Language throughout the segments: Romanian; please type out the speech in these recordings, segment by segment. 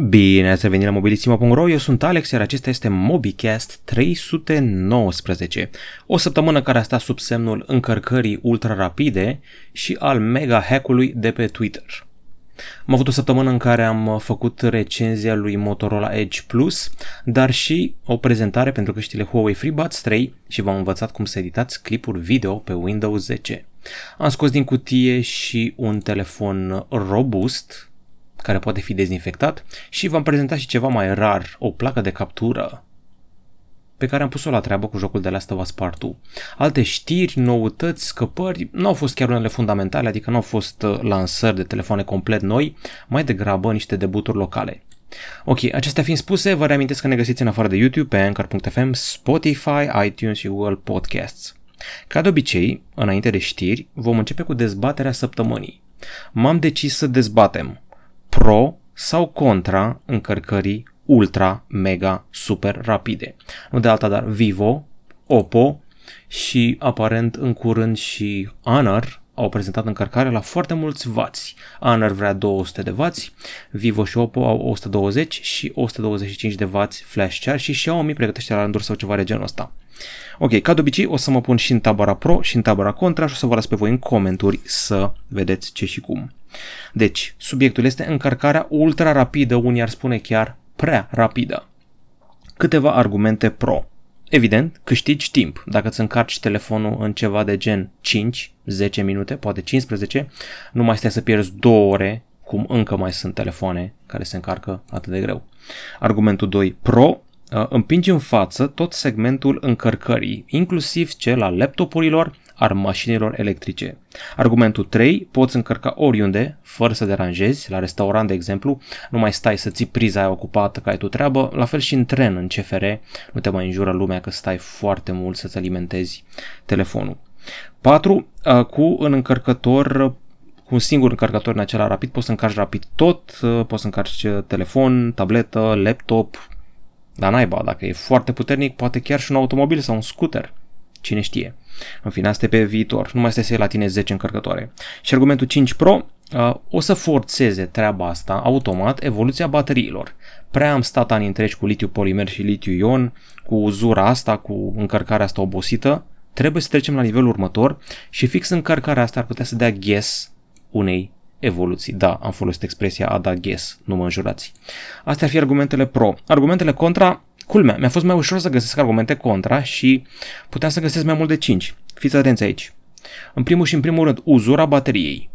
Bine ați revenit la mobilisimo.ro, eu sunt Alex, iar acesta este MobiCast 319. O săptămână care a stat sub semnul încărcării ultra rapide și al mega hack-ului de pe Twitter. Am avut o săptămână în care am făcut recenzia lui Motorola Edge Plus, dar și o prezentare pentru căștile Huawei FreeBuds 3 și v-am învățat cum să editați clipuri video pe Windows 10. Am scos din cutie și un telefon robust, care poate fi dezinfectat și v-am prezentat și ceva mai rar, o placă de captură pe care am pus-o la treabă cu jocul de Last of Us Part 2. Alte știri, noutăți, scăpări, nu au fost chiar unele fundamentale, adică nu au fost uh, lansări de telefoane complet noi, mai degrabă niște debuturi locale. Ok, acestea fiind spuse, vă reamintesc că ne găsiți în afară de YouTube pe Anchor.fm, Spotify, iTunes și Google Podcasts. Ca de obicei, înainte de știri, vom începe cu dezbaterea săptămânii. M-am decis să dezbatem pro sau contra încărcării ultra, mega, super rapide. Nu de alta, dar Vivo, Oppo și aparent în curând și Honor au prezentat încărcare la foarte mulți vați. Honor vrea 200 de vați, Vivo și Oppo au 120 și 125 de vați flash charge și Xiaomi pregătește la rânduri sau ceva de genul ăsta. Ok, ca de obicei o să mă pun și în tabăra pro și în tabăra contra și o să vă las pe voi în comentarii să vedeți ce și cum. Deci, subiectul este încărcarea ultra rapidă, unii ar spune chiar prea rapidă. Câteva argumente pro. Evident, câștigi timp. Dacă îți încarci telefonul în ceva de gen 5, 10 minute, poate 15, nu mai stai să pierzi 2 ore, cum încă mai sunt telefoane care se încarcă atât de greu. Argumentul 2 pro Uh, împinge în față tot segmentul încărcării, inclusiv cel al laptopurilor, al mașinilor electrice. Argumentul 3, poți încărca oriunde, fără să deranjezi, la restaurant de exemplu, nu mai stai să ții priza aia ocupată ca ai tu treabă, la fel și în tren, în CFR, nu te mai înjură lumea că stai foarte mult să-ți alimentezi telefonul. 4. Uh, cu un încărcător cu un singur încărcător în acela rapid poți să încarci rapid tot, uh, poți să încarci telefon, tabletă, laptop, dar naiba, dacă e foarte puternic, poate chiar și un automobil sau un scooter. Cine știe. În fine, asta e pe viitor. Nu mai stai să iei la tine 10 încărcătoare. Și argumentul 5 Pro uh, o să forțeze treaba asta automat evoluția bateriilor. Prea am stat ani întregi cu litiu polimer și litiu ion, cu uzura asta, cu încărcarea asta obosită. Trebuie să trecem la nivelul următor și fix încărcarea asta ar putea să dea guess unei evoluții. Da, am folosit expresia a da guess, nu mă înjurați. Astea ar fi argumentele pro. Argumentele contra, culmea, mi-a fost mai ușor să găsesc argumente contra și puteam să găsesc mai mult de 5. Fiți atenți aici. În primul și în primul rând, uzura bateriei.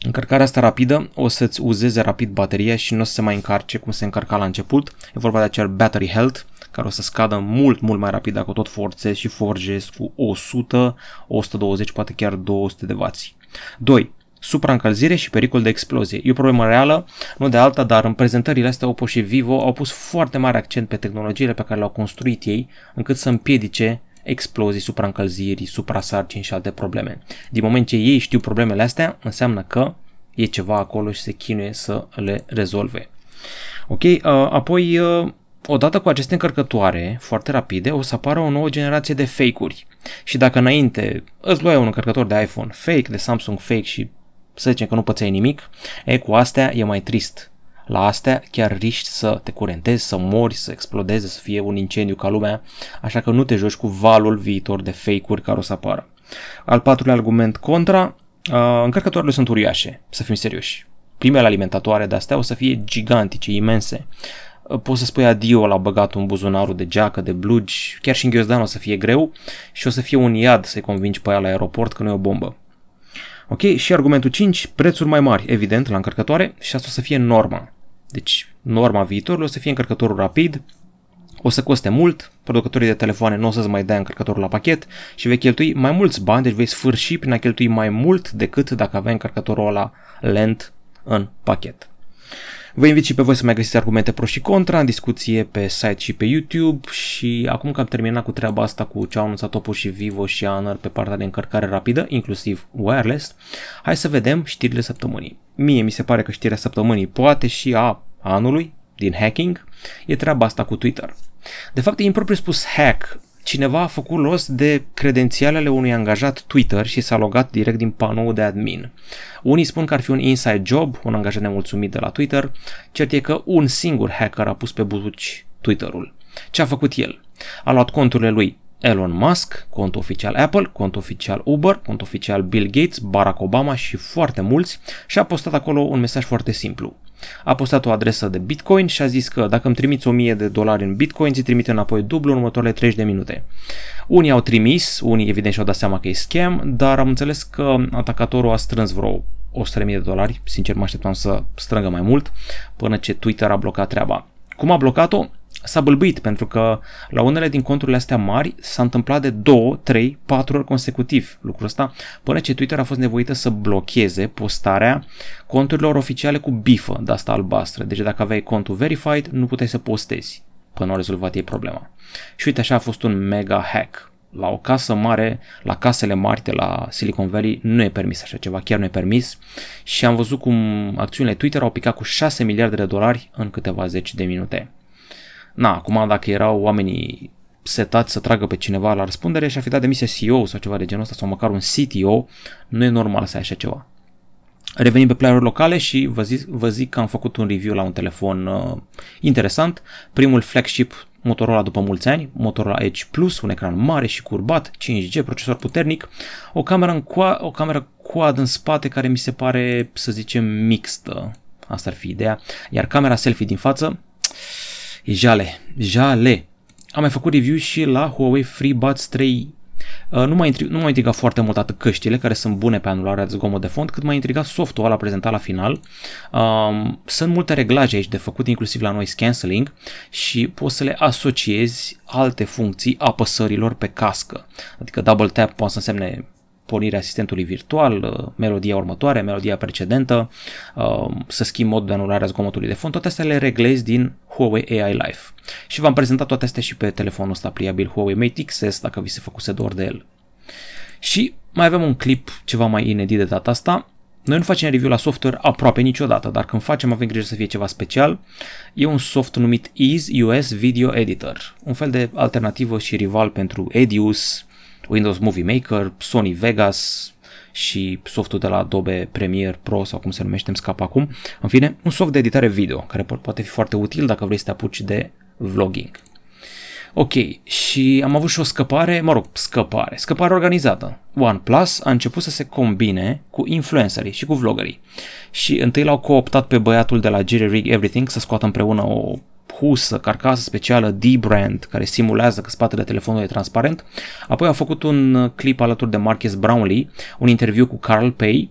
Încărcarea asta rapidă o să-ți uzeze rapid bateria și nu o să se mai încarce cum se încărca la început. E vorba de acel battery health, care o să scadă mult, mult mai rapid dacă tot forțezi și forgezi cu 100, 120, poate chiar 200 de W. 2 supraîncălzire și pericol de explozie. E o problemă reală, nu de alta, dar în prezentările astea Oppo și Vivo au pus foarte mare accent pe tehnologiile pe care le-au construit ei, încât să împiedice explozii, supraîncălziri, suprasarcini și alte probleme. Din moment ce ei știu problemele astea, înseamnă că e ceva acolo și se chinuie să le rezolve. Ok, uh, apoi uh, odată cu aceste încărcătoare foarte rapide o să apară o nouă generație de fake-uri. Și dacă înainte îți luai un încărcător de iPhone fake, de Samsung fake și să zicem că nu pățeai nimic, e, cu astea e mai trist. La astea chiar riști să te curentezi, să mori, să explodeze, să fie un incendiu ca lumea, așa că nu te joci cu valul viitor de fake-uri care o să apară. Al patrulea argument contra, uh, încărcătoarele sunt uriașe, să fim serioși. Primele alimentatoare de astea o să fie gigantice, imense. Poți să spui adio la băgatul în buzunarul de geacă, de blugi, chiar și în ghiozdan o să fie greu și o să fie un iad să-i convingi pe ea la aeroport că nu e o bombă. Ok? Și argumentul 5, prețuri mai mari, evident, la încărcătoare și asta o să fie norma. Deci, norma viitorului o să fie încărcătorul rapid, o să coste mult, producătorii de telefoane nu o să-ți mai dea încărcătorul la pachet și vei cheltui mai mulți bani, deci vei sfârși prin a cheltui mai mult decât dacă aveai încărcătorul ăla lent în pachet. Vă invit și pe voi să mai găsiți argumente pro și contra în discuție pe site și pe YouTube și acum că am terminat cu treaba asta cu ce au anunțat Oppo și Vivo și Honor pe partea de încărcare rapidă, inclusiv wireless, hai să vedem știrile săptămânii. Mie mi se pare că știrea săptămânii poate și a anului din hacking e treaba asta cu Twitter. De fapt, e impropriu spus hack. Cineva a făcut los de credențialele unui angajat Twitter și s-a logat direct din panoul de admin. Unii spun că ar fi un inside job, un angajat nemulțumit de la Twitter, cert e că un singur hacker a pus pe butuci Twitter-ul. Ce a făcut el? A luat conturile lui Elon Musk, cont oficial Apple, cont oficial Uber, cont oficial Bill Gates, Barack Obama și foarte mulți și a postat acolo un mesaj foarte simplu. A postat o adresă de Bitcoin și a zis că dacă îmi trimiți 1000 de dolari în Bitcoin, ți trimite înapoi dublu în următoarele 30 de minute. Unii au trimis, unii evident și-au dat seama că e scam, dar am înțeles că atacatorul a strâns vreo 100.000 de dolari, sincer mă așteptam să strângă mai mult, până ce Twitter a blocat treaba. Cum a blocat-o? S-a bâlbâit pentru că la unele din conturile astea mari s-a întâmplat de 2, 3, 4 ori consecutiv lucrul ăsta, până ce Twitter a fost nevoită să blocheze postarea conturilor oficiale cu bifă de asta albastră. Deci dacă aveai contul verified, nu puteai să postezi până au rezolvat ei problema. Și uite așa a fost un mega hack. La o casă mare, la casele mari de la Silicon Valley, nu e permis așa ceva, chiar nu e permis. Și am văzut cum acțiunile Twitter au picat cu 6 miliarde de dolari în câteva zeci de minute. Na, acum dacă erau oamenii setați să tragă pe cineva la răspundere și ar fi dat demisia CEO sau ceva de genul ăsta sau măcar un CTO, nu e normal să ai așa ceva. Revenim pe player locale și vă zic, vă zic că am făcut un review la un telefon uh, interesant. Primul flagship Motorola după mulți ani, Motorola Edge Plus, un ecran mare și curbat, 5G, procesor puternic, o cameră, în coa, o cameră quad în spate care mi se pare, să zicem, mixtă. Asta ar fi ideea. Iar camera selfie din față, E jale, jale. Am mai făcut review și la Huawei FreeBuds 3 Uh, nu m-a, intrig- nu m-a intrigat foarte mult atât căștile, care sunt bune pe anularea de zgomot de fond, cât m-a intrigat softul ăla prezentat la final. Um, sunt multe reglaje aici de făcut, inclusiv la noise cancelling și poți să le asociezi alte funcții apăsărilor pe cască. Adică double tap poate să însemne pornirea asistentului virtual, uh, melodia următoare, melodia precedentă, uh, să schimb modul de anulare a zgomotului de fond, toate astea le reglezi din Huawei AI Life. Și v-am prezentat toate astea și pe telefonul ăsta pliabil Huawei Mate XS, dacă vi se făcuse doar de el. Și mai avem un clip ceva mai inedit de data asta. Noi nu facem review la software aproape niciodată, dar când facem avem grijă să fie ceva special. E un soft numit Ease US Video Editor, un fel de alternativă și rival pentru Edius, Windows Movie Maker, Sony Vegas și softul de la Adobe Premiere Pro sau cum se numește, îmi scap acum. În fine, un soft de editare video care poate fi foarte util dacă vrei să te apuci de vlogging. Ok, și am avut și o scăpare, mă rog, scăpare, scăpare organizată. OnePlus a început să se combine cu influencerii și cu vloggerii. Și întâi l-au cooptat pe băiatul de la Jerry Rig Everything să scoată împreună o husă, carcasă specială D-Brand care simulează că spatele telefonului e transparent. Apoi a făcut un clip alături de Marcus Brownlee, un interviu cu Carl Pei,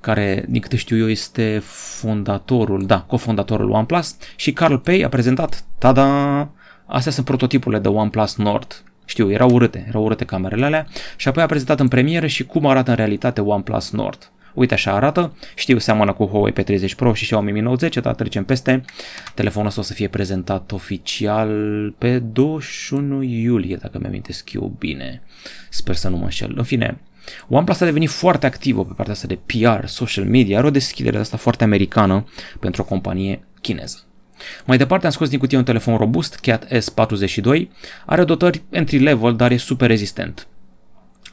care, din câte știu eu, este fondatorul, da, cofondatorul OnePlus și Carl Pei a prezentat, tada, astea sunt prototipurile de OnePlus Nord. Știu, erau urâte, erau urâte camerele alea și apoi a prezentat în premieră și cum arată în realitate OnePlus Nord. Uite așa arată, știu seamănă cu Huawei P30 Pro și Xiaomi Mi Note 10, dar trecem peste. Telefonul ăsta o să fie prezentat oficial pe 21 iulie, dacă mi-amintesc eu bine. Sper să nu mă înșel. În fine, OnePlus a devenit foarte activă pe partea asta de PR, social media, are o deschidere asta foarte americană pentru o companie chineză. Mai departe am scos din cutie un telefon robust, Cat S42, are dotări entry-level, dar e super rezistent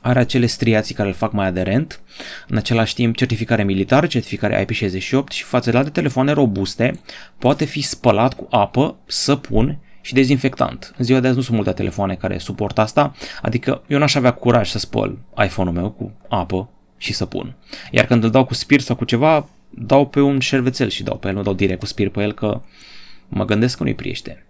are acele striații care îl fac mai aderent, în același timp certificare militară, certificare IP68 și față de alte telefoane robuste poate fi spălat cu apă, săpun și dezinfectant. În ziua de azi nu sunt multe telefoane care suportă asta, adică eu n-aș avea curaj să spăl iPhone-ul meu cu apă și săpun. Iar când îl dau cu spirit sau cu ceva, dau pe un șervețel și dau pe el, nu dau direct cu spirit pe el că mă gândesc că nu-i priește.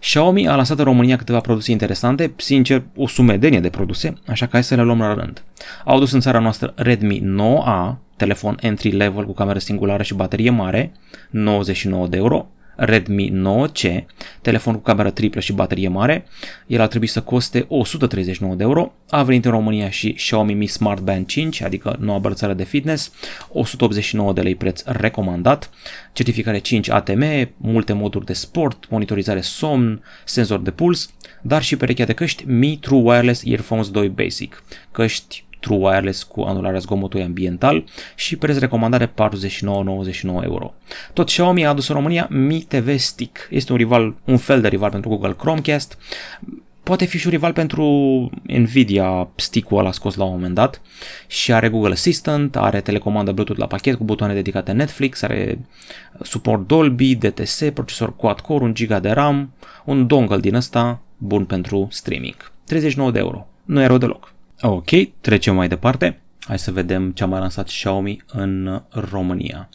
Xiaomi a lansat în România câteva produse interesante, sincer, o sumedenie de produse, așa că hai să le luăm la rând. Au dus în țara noastră Redmi 9A, telefon entry level cu cameră singulară și baterie mare, 99 de euro, Redmi 9C, telefon cu cameră triplă și baterie mare. El ar trebui să coste 139 de euro. A venit în România și Xiaomi Mi Smart Band 5, adică noua brățară de fitness, 189 de lei preț recomandat, certificare 5 ATM, multe moduri de sport, monitorizare somn, senzor de puls, dar și perechea de căști Mi True Wireless Earphones 2 Basic, căști True Wireless cu anularea zgomotului ambiental și preț recomandare 49,99 euro. Tot Xiaomi a adus în România Mi TV Stick. Este un rival, un fel de rival pentru Google Chromecast. Poate fi și un rival pentru Nvidia stick-ul ăla scos la un moment dat și are Google Assistant, are telecomandă Bluetooth la pachet cu butoane dedicate Netflix, are suport Dolby, DTS, procesor quad-core, 1 GB de RAM, un dongle din ăsta bun pentru streaming. 39 de euro. Nu e rău deloc. Ok, trecem mai departe. Hai să vedem ce a mai lansat Xiaomi în România.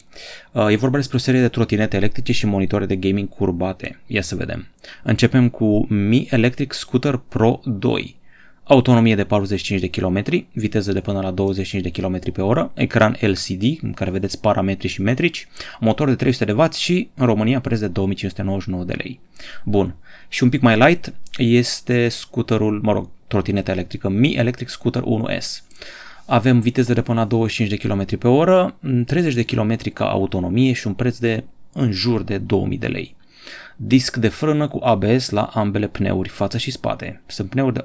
Uh, e vorba despre o serie de trotinete electrice și monitoare de gaming curbate. Ia să vedem. Începem cu Mi Electric Scooter Pro 2. Autonomie de 45 de km, viteză de până la 25 de km pe oră, ecran LCD în care vedeți parametri și metrici, motor de 300 de W și în România preț de 2599 de lei. Bun. Și un pic mai light este scooterul, mă rog, trotineta electrică Mi Electric Scooter 1S. Avem viteză de până la 25 de km pe oră, 30 de km ca autonomie și un preț de în jur de 2000 de lei. Disc de frână cu ABS la ambele pneuri, față și spate. Sunt pneuri de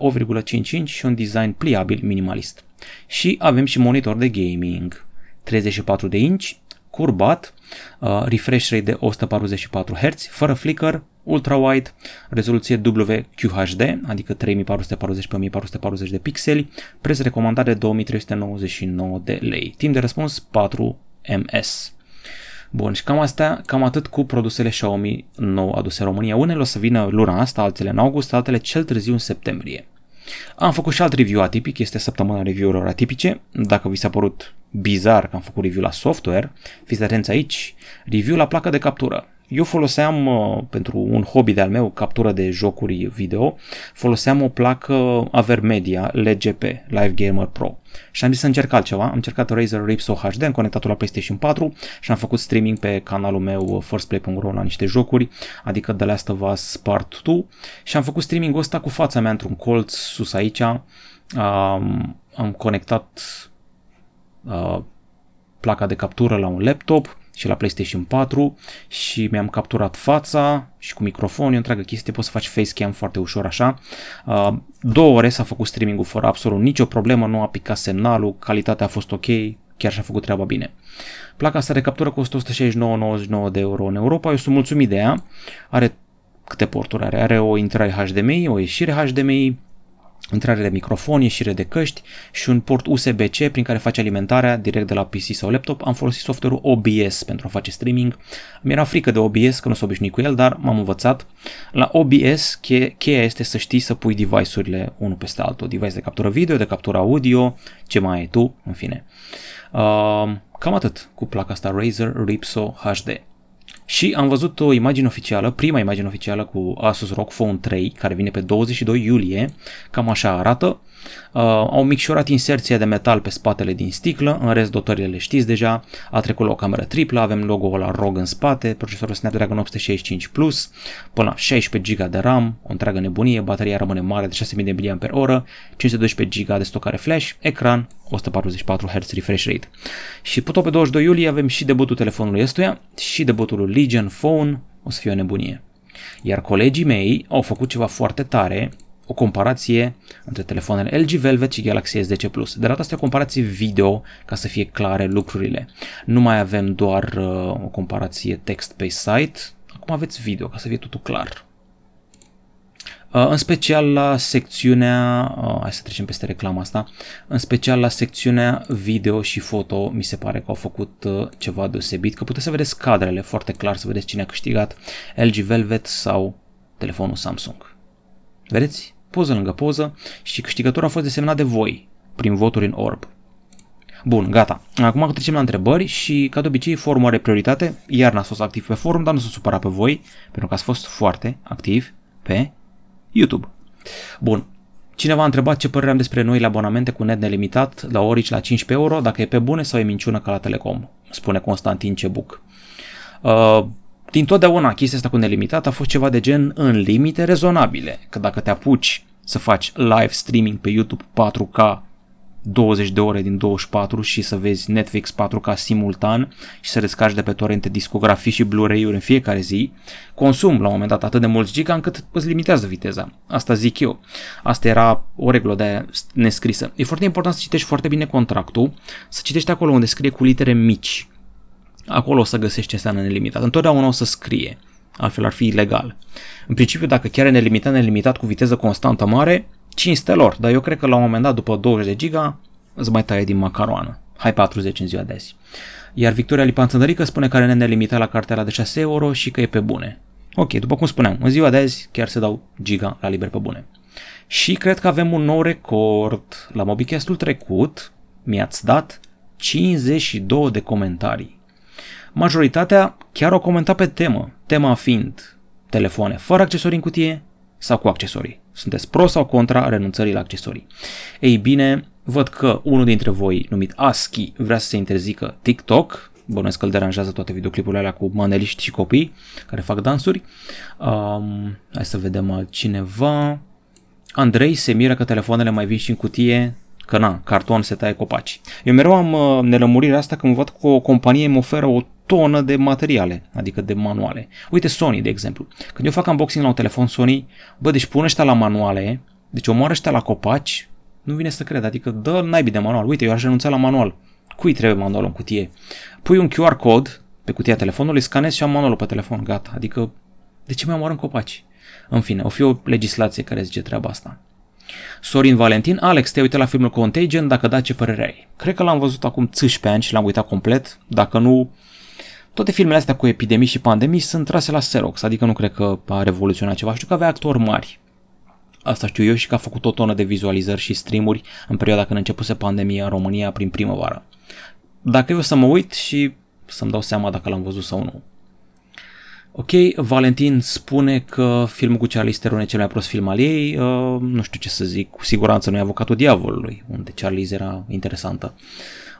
8,55 și un design pliabil minimalist. Și avem și monitor de gaming. 34 de inch, curbat, uh, refresh rate de 144 Hz, fără flicker, ultra-wide, rezoluție WQHD, adică 3440 x 1440 de pixeli, preț recomandat de 2399 de lei. Timp de răspuns 4 ms. Bun, și cam astea, cam atât cu produsele Xiaomi nou aduse în România. Unele o să vină luna asta, altele în august, altele cel târziu în septembrie. Am făcut și alt review atipic, este săptămâna review-urilor atipice. Dacă vi s-a părut bizar că am făcut review la software, fiți atenți aici, review la placă de captură. Eu foloseam uh, pentru un hobby de-al meu, captură de jocuri video, foloseam o placă Avermedia LGP, Live Gamer Pro. Și am zis să încerc altceva, am încercat Razer Ripso HD, am conectat-o la PlayStation 4 și am făcut streaming pe canalul meu uh, firstplay.ro la niște jocuri, adică The Last of Us Part 2 și am făcut streaming ăsta cu fața mea într-un colț sus aici, um, am conectat uh, placa de captură la un laptop și la PlayStation 4 și mi-am capturat fața și cu microfon, e o întreagă chestie, poți să faci facecam foarte ușor așa. Uh, două ore s-a făcut streaming-ul fără absolut nicio problemă, nu a picat semnalul, calitatea a fost ok, chiar și-a făcut treaba bine. Placa asta de captură costă 169,99 de euro în Europa, eu sunt mulțumit de ea, are câte porturi are? Are o intrare HDMI, o ieșire HDMI, intrare de microfon, ieșire de căști și un port USB-C prin care face alimentarea direct de la PC sau laptop. Am folosit software-ul OBS pentru a face streaming. Mi-era frică de OBS, că nu s-o obișnuit cu el, dar m-am învățat. La OBS che- cheia este să știi să pui device-urile unul peste altul. Device de captură video, de captură audio, ce mai ai tu, în fine. Uh, cam atât cu placa asta Razer Ripso HD. Și am văzut o imagine oficială, prima imagine oficială cu Asus ROG Phone 3, care vine pe 22 iulie, cam așa arată. Uh, au micșorat inserția de metal pe spatele din sticlă, în rest dotările le știți deja, a trecut la o cameră triplă, avem logo-ul la ROG în spate, procesorul Snapdragon 865 Plus, până la 16 GB de RAM, o întreagă nebunie, bateria rămâne mare de 6000 mAh, 512 GB de stocare flash, ecran, 144 Hz refresh rate. Și tot pe 22 iulie avem și debutul telefonului ăstuia și debutul Legion Phone, o să fie o nebunie. Iar colegii mei au făcut ceva foarte tare, o comparație între telefoanele LG Velvet și Galaxy S10 Plus. De data asta o comparație video ca să fie clare lucrurile. Nu mai avem doar uh, o comparație text pe site, acum aveți video ca să fie totul clar. Uh, în special la secțiunea, uh, hai să trecem peste reclama asta, în special la secțiunea video și foto mi se pare că au făcut uh, ceva deosebit, că puteți să vedeți cadrele foarte clar, să vedeți cine a câștigat, LG Velvet sau telefonul Samsung. Vedeți? Poză lângă poză și câștigătorul a fost desemnat de voi prin voturi în orb. Bun, gata. Acum trecem la întrebări și, ca de obicei, forumul are prioritate. Iar n-ați fost activ pe forum, dar nu s-a supărat pe voi, pentru că ați fost foarte activ pe YouTube. Bun. Cineva a întrebat ce părere am despre noile abonamente cu net nelimitat la Orici la 15 euro, dacă e pe bune sau e minciună ca la Telecom, spune Constantin Cebuc. Uh, din totdeauna chestia asta cu nelimitat a fost ceva de gen în limite rezonabile, că dacă te apuci să faci live streaming pe YouTube 4K 20 de ore din 24 și să vezi Netflix 4K simultan și să descarci de pe torrente discografii și Blu-ray-uri în fiecare zi, consum la un moment dat atât de mulți giga încât îți limitează viteza. Asta zic eu. Asta era o regulă de nescrisă. E foarte important să citești foarte bine contractul, să citești acolo unde scrie cu litere mici. Acolo o să găsești ce înseamnă nelimitat. Întotdeauna o să scrie. altfel ar fi ilegal. În principiu, dacă chiar e nelimitat, nelimitat cu viteză constantă mare, cinstelor, dar eu cred că la un moment dat, după 20 de giga, îți mai taie din macaroană. Hai 40 în ziua de azi. Iar Victoria Lipan spune că are nelimitat la cartela de 6 euro și că e pe bune. Ok, după cum spuneam, în ziua de azi chiar se dau giga la liber pe bune. Și cred că avem un nou record. La MobiCast-ul trecut mi-ați dat 52 de comentarii. Majoritatea chiar au comentat pe temă, tema fiind telefoane fără accesorii în cutie sau cu accesorii. Sunteți pro sau contra renunțării la accesorii? Ei bine, văd că unul dintre voi, numit ASCII, vrea să se interzică TikTok, bănuiesc că îl deranjează toate videoclipurile alea cu maneliști și copii care fac dansuri. Um, hai să vedem altcineva. Andrei se miră că telefoanele mai vin și în cutie, că na, carton se taie copaci. Eu mereu am uh, nelămurirea asta când văd că o companie îmi oferă o tonă de materiale, adică de manuale. Uite Sony, de exemplu. Când eu fac unboxing la un telefon Sony, bă, deci pun ăștia la manuale, deci omoară ăștia la copaci, nu vine să cred, adică dă naibii de manual. Uite, eu aș renunța la manual. Cui trebuie manualul în cutie? Pui un QR cod pe cutia telefonului, scanezi și am manualul pe telefon, gata. Adică, de ce mi-am în copaci? În fine, o fi o legislație care zice treaba asta. Sorin Valentin, Alex, te uite la filmul Contagion, dacă da, ce părere ai? Cred că l-am văzut acum 15 ani și l-am uitat complet, dacă nu, toate filmele astea cu epidemii și pandemii sunt trase la Xerox, adică nu cred că a revoluționat ceva. Știu că avea actori mari. Asta știu eu și că a făcut o tonă de vizualizări și streamuri în perioada când începuse pandemia în România prin primăvară. Dacă eu să mă uit și să-mi dau seama dacă l-am văzut sau nu. Ok, Valentin spune că filmul cu Charlie Theron e cel mai prost film al ei, uh, nu știu ce să zic, cu siguranță nu e avocatul diavolului, unde Charlie era interesantă.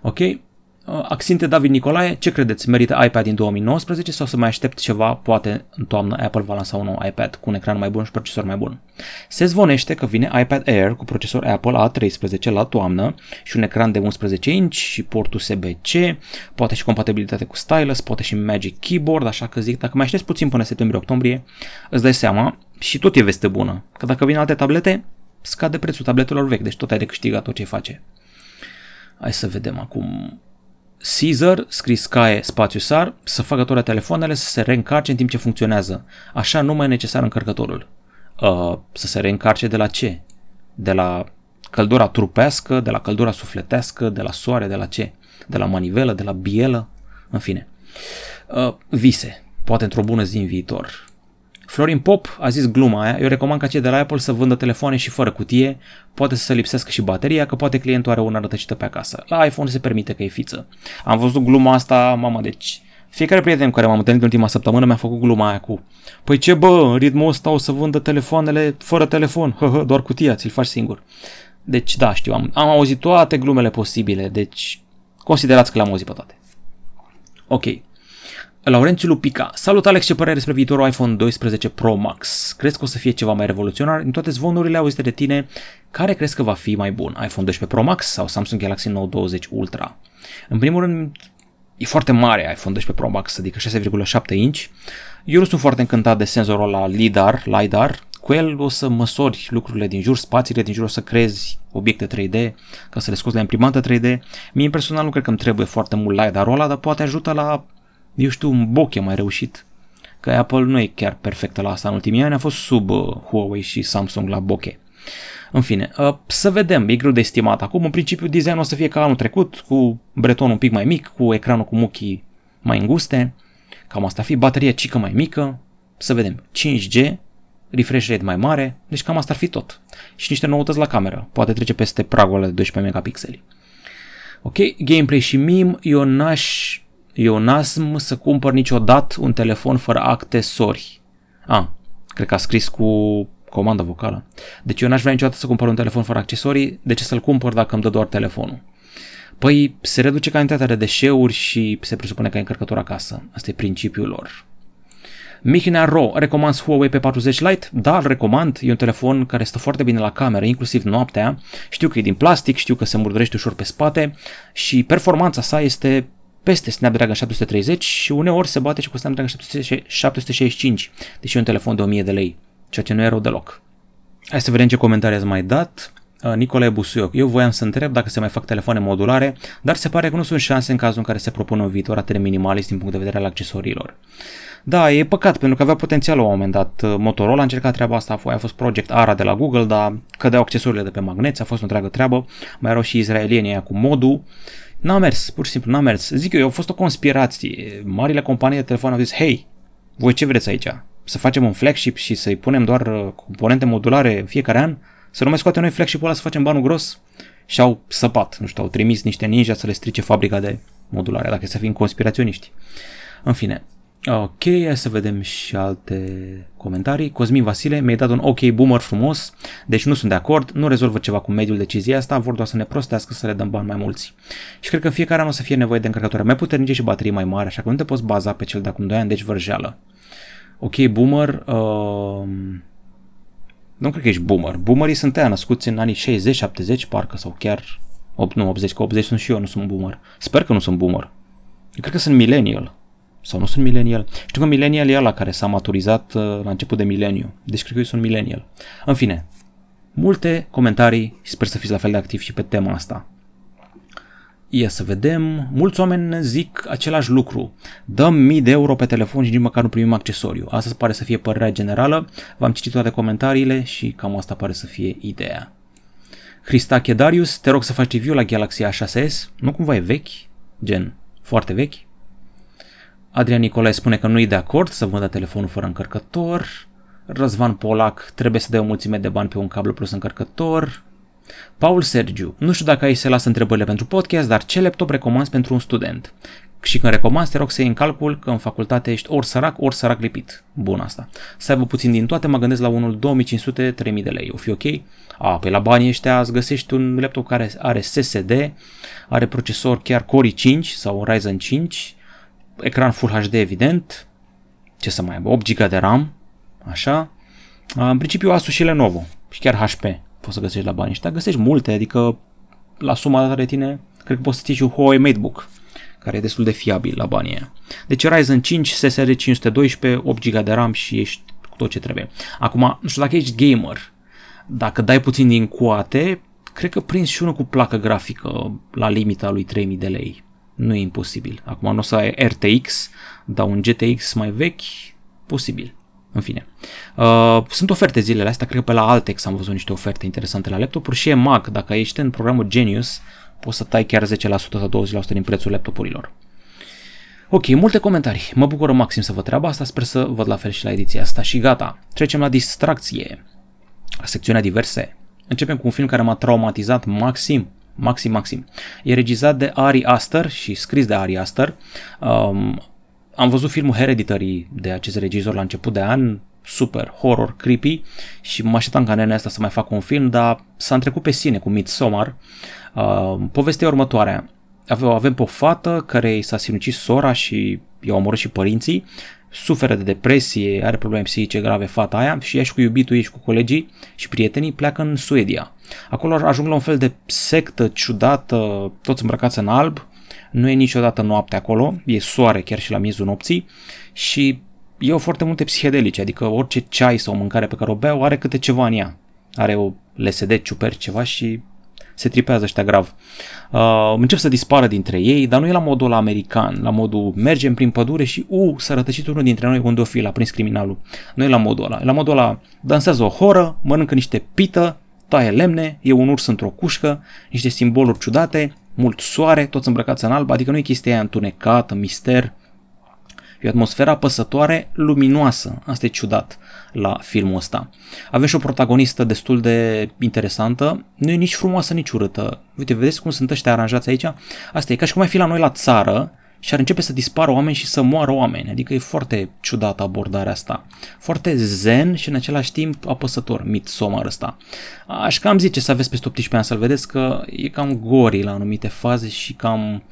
Ok, Uh, Axinte David Nicolae, ce credeți? Merită iPad din 2019 sau să mai aștept ceva? Poate în toamnă Apple va lansa un nou iPad cu un ecran mai bun și procesor mai bun. Se zvonește că vine iPad Air cu procesor Apple A13 la toamnă și un ecran de 11 inch și port USB-C, poate și compatibilitate cu stylus, poate și Magic Keyboard, așa că zic, dacă mai aștepți puțin până septembrie-octombrie, îți dai seama și tot e veste bună, că dacă vin alte tablete, scade prețul tabletelor vechi, deci tot ai de câștigat tot ce face. Hai să vedem acum Caesar, scris caie spațiu sar, să facă toate telefoanele să se reîncarce în timp ce funcționează. Așa nu mai e necesar încărcătorul. Uh, să se reîncarce de la ce? De la căldura trupească, de la căldura sufletească, de la soare, de la ce? De la manivelă, de la bielă, în fine. Uh, vise, poate într-o bună zi în viitor. Florin Pop a zis gluma aia, eu recomand ca cei de la Apple să vândă telefoane și fără cutie, poate să se lipsească și bateria, că poate clientul are una rătăcită pe acasă. La iPhone se permite că e fiță. Am văzut gluma asta, mama, deci fiecare prieten cu care m-am întâlnit în ultima săptămână mi-a făcut gluma aia cu Păi ce bă, în ritmul ăsta o să vândă telefoanele fără telefon, hă, hă, doar cutia, ți-l faci singur. Deci da, știu, am, am auzit toate glumele posibile, deci considerați că le-am auzit pe toate. Ok. Laurențiu Lupica. Salut Alex, ce părere despre viitorul iPhone 12 Pro Max? Crezi că o să fie ceva mai revoluționar? În toate zvonurile auzite de tine, care crezi că va fi mai bun? iPhone 12 Pro Max sau Samsung Galaxy Note 20 Ultra? În primul rând, e foarte mare iPhone 12 Pro Max, adică 6,7 inch. Eu nu sunt foarte încântat de senzorul la LiDAR, LiDAR. Cu el o să măsori lucrurile din jur, spațiile din jur, o să creezi obiecte 3D, ca să le scoți la imprimantă 3D. Mie personal nu cred că îmi trebuie foarte mult LiDAR-ul ăla, dar poate ajută la eu știu, un bokeh mai reușit. Că Apple nu e chiar perfectă la asta în ultimii ani, a fost sub uh, Huawei și Samsung la bokeh. În fine, uh, să vedem, e greu de estimat. Acum, în principiu, designul o să fie ca anul trecut, cu bretonul un pic mai mic, cu ecranul cu muchii mai înguste, cam asta fi, bateria cică mai mică, să vedem, 5G, refresh rate mai mare, deci cam asta ar fi tot. Și niște noutăți la cameră, poate trece peste pragul de 12 megapixeli. Ok, gameplay și meme, eu n-aș ionasm să cumpăr niciodată un telefon fără accesori. A, cred că a scris cu comandă vocală. Deci eu n-aș vrea niciodată să cumpăr un telefon fără accesorii, de ce să-l cumpăr dacă îmi dă doar telefonul? Păi se reduce cantitatea de deșeuri și se presupune că ai încărcător acasă. Asta e principiul lor. Mihnea Ro, recomand Huawei P40 Lite? Da, îl recomand. E un telefon care stă foarte bine la cameră, inclusiv noaptea. Știu că e din plastic, știu că se murdărește ușor pe spate și performanța sa este peste Snapdragon 730 și uneori se bate și cu Snapdragon 765, deși e un telefon de 1000 de lei, ceea ce nu e rău deloc. Hai să vedem ce comentarii ați mai dat. Uh, Nicolae Busuioc. Eu voiam să întreb dacă se mai fac telefoane modulare, dar se pare că nu sunt șanse în cazul în care se propune un viitor atât de minimalist din punct de vedere al accesoriilor. Da, e păcat, pentru că avea potențial la un moment dat. Uh, Motorola a încercat treaba asta, a fost Project ARA de la Google, dar cădeau accesoriile de pe magneți, a fost o întreagă treabă. Mai erau și izraelienii aia cu modul. N-a mers, pur și simplu n-a mers. Zic eu, a fost o conspirație. Marile companii de telefon au zis, hei, voi ce vreți aici? Să facem un flagship și să-i punem doar uh, componente modulare în fiecare an? Să nu mai scoatem noi flagship-ul ăla să facem banul gros? Și au săpat, nu știu, au trimis niște ninja să le strice fabrica de modulare, dacă să fim conspiraționiști. În fine, Ok, hai să vedem și alte comentarii. Cosmin Vasile mi-a dat un ok boomer frumos, deci nu sunt de acord, nu rezolvă ceva cu mediul decizia asta, vor doar să ne prostească să le dăm bani mai mulți. Și cred că în fiecare an o să fie nevoie de încărcătoare mai puternice și baterii mai mari, așa că nu te poți baza pe cel de acum 2 ani, deci vărjeală. Ok, boomer, uh, nu cred că ești boomer. Boomerii sunt aia născuți în anii 60, 70, parcă, sau chiar 8, nu, 80, că 80 sunt și eu, nu sunt boomer. Sper că nu sunt boomer. Eu cred că sunt millennial. Sau nu sunt millennial? Știu că millennial e ăla care s-a maturizat uh, la început de mileniu. Deci cred că eu sunt millennial. În fine, multe comentarii și sper să fiți la fel de activi și pe tema asta. Ia să vedem, mulți oameni zic același lucru. Dăm mii de euro pe telefon și nici măcar nu primim accesoriu. Asta pare să fie părerea generală. V-am citit toate comentariile și cam asta pare să fie ideea. Cristache Darius, te rog să faci review la Galaxy A6s. Nu cumva e vechi? Gen, foarte vechi? Adrian Nicolae spune că nu e de acord să vândă telefonul fără încărcător. Răzvan Polac trebuie să dea o mulțime de bani pe un cablu plus încărcător. Paul Sergiu, nu știu dacă aici se lasă întrebările pentru podcast, dar ce laptop recomanzi pentru un student? Și când recomanzi, te rog să iei în calcul că în facultate ești ori sărac, ori sărac lipit. Bun asta. Să aibă puțin din toate, mă gândesc la unul 2500-3000 de lei. O fi ok? A, pe la banii ăștia îți găsești un laptop care are SSD, are procesor chiar Core i5 sau Ryzen 5, ecran Full HD evident, ce să mai aibă, 8 GB de RAM, așa. În principiu Asus și Lenovo și chiar HP poți să găsești la banii ăștia. Găsești multe, adică la suma dată de tine, cred că poți să ții și un Huawei MateBook, care e destul de fiabil la banii aia. Deci Ryzen 5, SSR 512, 8 GB de RAM și ești cu tot ce trebuie. Acum, nu știu dacă ești gamer, dacă dai puțin din coate, cred că prinzi și unul cu placă grafică la limita lui 3000 de lei nu e imposibil. Acum nu o să ai RTX, dar un GTX mai vechi, posibil. În fine. Uh, sunt oferte zilele astea, cred că pe la Altex am văzut niște oferte interesante la laptopuri și e Mac, dacă ești în programul Genius, poți să tai chiar 10% sau 20% din prețul laptopurilor. Ok, multe comentarii. Mă bucură maxim să văd treaba asta, sper să văd la fel și la ediția asta și gata. Trecem la distracție, la secțiunea diverse. Începem cu un film care m-a traumatizat maxim maxim, maxim. E regizat de Ari Aster și scris de Ari Aster. Um, am văzut filmul Hereditary de acest regizor la început de an, super horror, creepy și mă așteptam ca nenea asta să mai facă un film, dar s-a întrecut pe sine cu Midsommar. Uh, povestea următoarea. Avem pe o fată care i s-a sinucis sora și i-au omorât și părinții suferă de depresie, are probleme psihice grave fata aia și ea și cu iubitul ei și cu colegii și prietenii pleacă în Suedia. Acolo ajung la un fel de sectă ciudată, toți îmbrăcați în alb, nu e niciodată noapte acolo, e soare chiar și la miezul nopții și au foarte multe psihedelice, adică orice ceai sau mâncare pe care o beau are câte ceva în ea. Are o LSD, ciuperci, ceva și se tripează ăștia grav. Uh, încep să dispară dintre ei, dar nu e la modul american, la modul mergem prin pădure și, u, uh, s-a rătăcit unul dintre noi unde o fi, l-a prins criminalul. Nu e la modul ăla. E la modul ăla dansează o horă, mănâncă niște pită, taie lemne, e un urs într-o cușcă, niște simboluri ciudate, mult soare, toți îmbrăcați în alb, adică nu e chestia aia întunecată, mister, E o atmosferă apăsătoare, luminoasă. Asta e ciudat la filmul ăsta. Avem și o protagonistă destul de interesantă. Nu e nici frumoasă, nici urâtă. Uite, vedeți cum sunt ăștia aranjați aici? Asta e ca și cum ai fi la noi la țară și ar începe să dispară oameni și să moară oameni. Adică e foarte ciudată abordarea asta. Foarte zen și în același timp apăsător, Midsommar ăsta. Aș cam zice să aveți peste 18 ani să-l vedeți că e cam gori la anumite faze și cam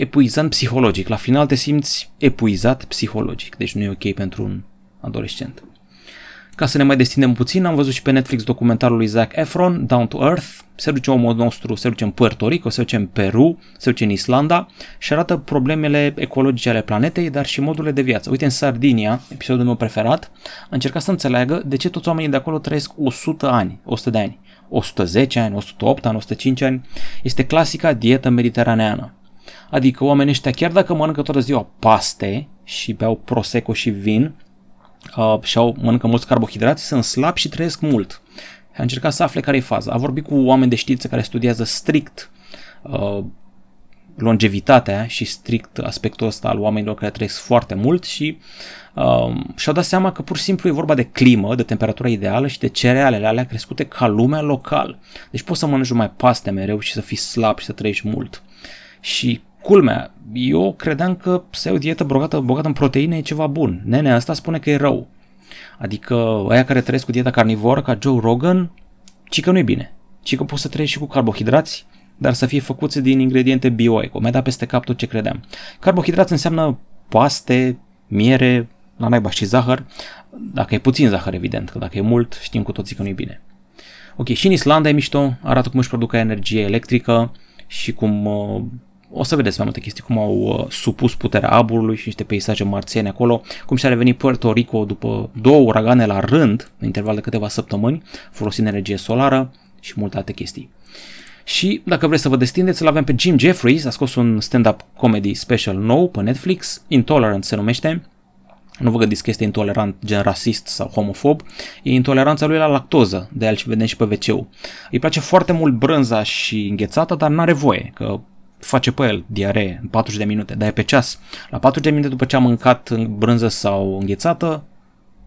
epuizant psihologic. La final te simți epuizat psihologic, deci nu e ok pentru un adolescent. Ca să ne mai destindem puțin, am văzut și pe Netflix documentarul lui Zac Efron, Down to Earth. Se duce omul nostru, se duce în Puerto Rico, se duce în Peru, se duce în Islanda și arată problemele ecologice ale planetei, dar și modurile de viață. Uite, în Sardinia, episodul meu preferat, a încercat să înțeleagă de ce toți oamenii de acolo trăiesc 100 ani, 100 de ani. 110 ani, 108 ani, 105 ani, este clasica dietă mediteraneană. Adică oamenii ăștia, chiar dacă mănâncă toată ziua paste și beau prosecco și vin, uh, și au, mănâncă mulți carbohidrați, sunt slabi și trăiesc mult. A încercat să afle care e faza. A vorbit cu oameni de știință care studiază strict uh, longevitatea și strict aspectul ăsta al oamenilor care trăiesc foarte mult și uh, și-au dat seama că pur și simplu e vorba de climă, de temperatura ideală și de cerealele alea crescute ca lumea local. Deci poți să mănânci mai paste mereu și să fii slab și să trăiești mult. Și culmea, eu credeam că să ai o dietă bogată, bogată în proteine e ceva bun. Nene, asta spune că e rău. Adică aia care trăiesc cu dieta carnivoră, ca Joe Rogan, ci că nu e bine. Ci că poți să trăiești și cu carbohidrați, dar să fie făcuți din ingrediente bio-eco. Mi-a dat peste cap tot ce credeam. Carbohidrați înseamnă paste, miere, la naiba și zahăr, dacă e puțin zahăr, evident, că dacă e mult, știm cu toții că nu e bine. Ok, și în Islanda e mișto, arată cum își producă energie electrică și cum uh, o să vedeți mai multe chestii, cum au uh, supus puterea aburului și niște peisaje marțiene acolo, cum și-a revenit Puerto Rico după două uragane la rând, în interval de câteva săptămâni, folosind energie solară și multe alte chestii. Și dacă vreți să vă destindeți, îl avem pe Jim Jeffries, a scos un stand-up comedy special nou pe Netflix, Intolerant se numește, nu vă gândiți că este intolerant gen rasist sau homofob, e intoleranța lui la lactoză, de altfel vedem și pe wc Îi place foarte mult brânza și înghețată, dar n-are voie, că face pe el diaree în 40 de minute, dar e pe ceas. La 40 de minute după ce a mâncat brânză sau înghețată,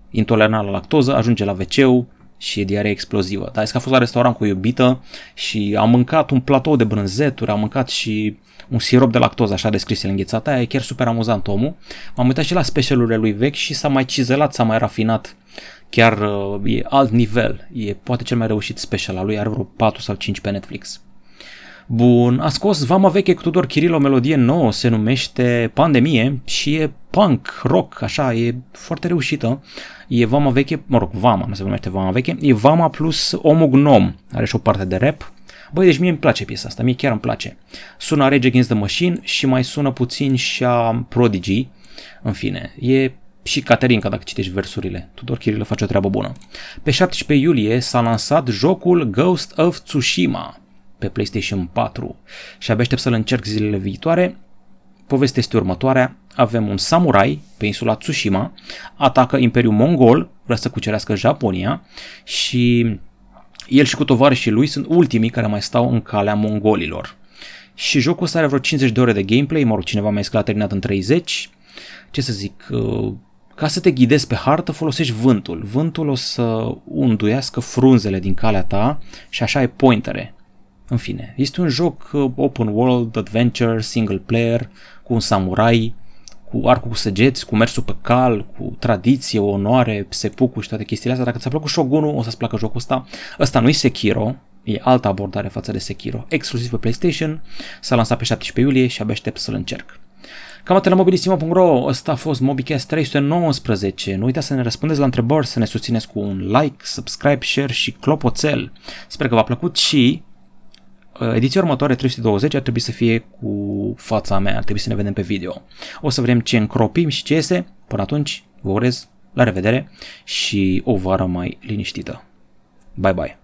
intolerant la lactoză, ajunge la wc și e diaree explozivă. Dar că a fost la restaurant cu o iubită și a mâncat un platou de brânzeturi, a mâncat și un sirop de lactoză, așa descris el înghețată, aia e chiar super amuzant omul. M-am uitat și la specialurile lui vechi și s-a mai cizelat, s-a mai rafinat. Chiar uh, e alt nivel, e poate cel mai reușit special al lui, are vreo 4 sau 5 pe Netflix. Bun, a scos Vama veche cu Tudor Chiril o melodie nouă, se numește Pandemie și e punk, rock, așa, e foarte reușită. E Vama veche, mă rog, Vama, nu se numește Vama veche, e Vama plus Omul Gnom, are și o parte de rap. Băi, deci mie îmi place piesa asta, mie chiar îmi place. Sună Rage Against the Machine și mai sună puțin și a Prodigy, în fine, e și Caterinca dacă citești versurile. Tudor Chiril face o treabă bună. Pe 17 iulie s-a lansat jocul Ghost of Tsushima, pe PlayStation 4 și abia aștept să-l încerc zilele viitoare. Povestea este următoarea. Avem un samurai pe insula Tsushima, atacă Imperiul Mongol, vrea să cucerească Japonia și el și cu tovarășii lui sunt ultimii care mai stau în calea mongolilor. Și jocul ăsta are vreo 50 de ore de gameplay, mă rog, cineva mai scris terminat în 30. Ce să zic, uh, ca să te ghidezi pe hartă folosești vântul. Vântul o să unduiască frunzele din calea ta și așa ai pointere. În fine, este un joc uh, open world, adventure, single player, cu un samurai, cu arcul cu săgeți, cu mersul pe cal, cu tradiție, onoare, sepuku și toate chestiile astea. Dacă ți-a plăcut Shogun-ul, o să-ți placă jocul ăsta. Ăsta nu e Sekiro, e altă abordare față de Sekiro. Exclusiv pe PlayStation, s-a lansat pe 17 iulie și abia aștept să-l încerc. Cam atât la mobilisimo.ro, ăsta a fost MobiCast 319. Nu uitați să ne răspundeți la întrebări, să ne susțineți cu un like, subscribe, share și clopoțel. Sper că v-a plăcut și Uh, ediția următoare 320 ar trebui să fie cu fața mea, ar trebui să ne vedem pe video. O să vedem ce încropim și ce iese. Până atunci, vă urez la revedere și o vară mai liniștită. Bye bye!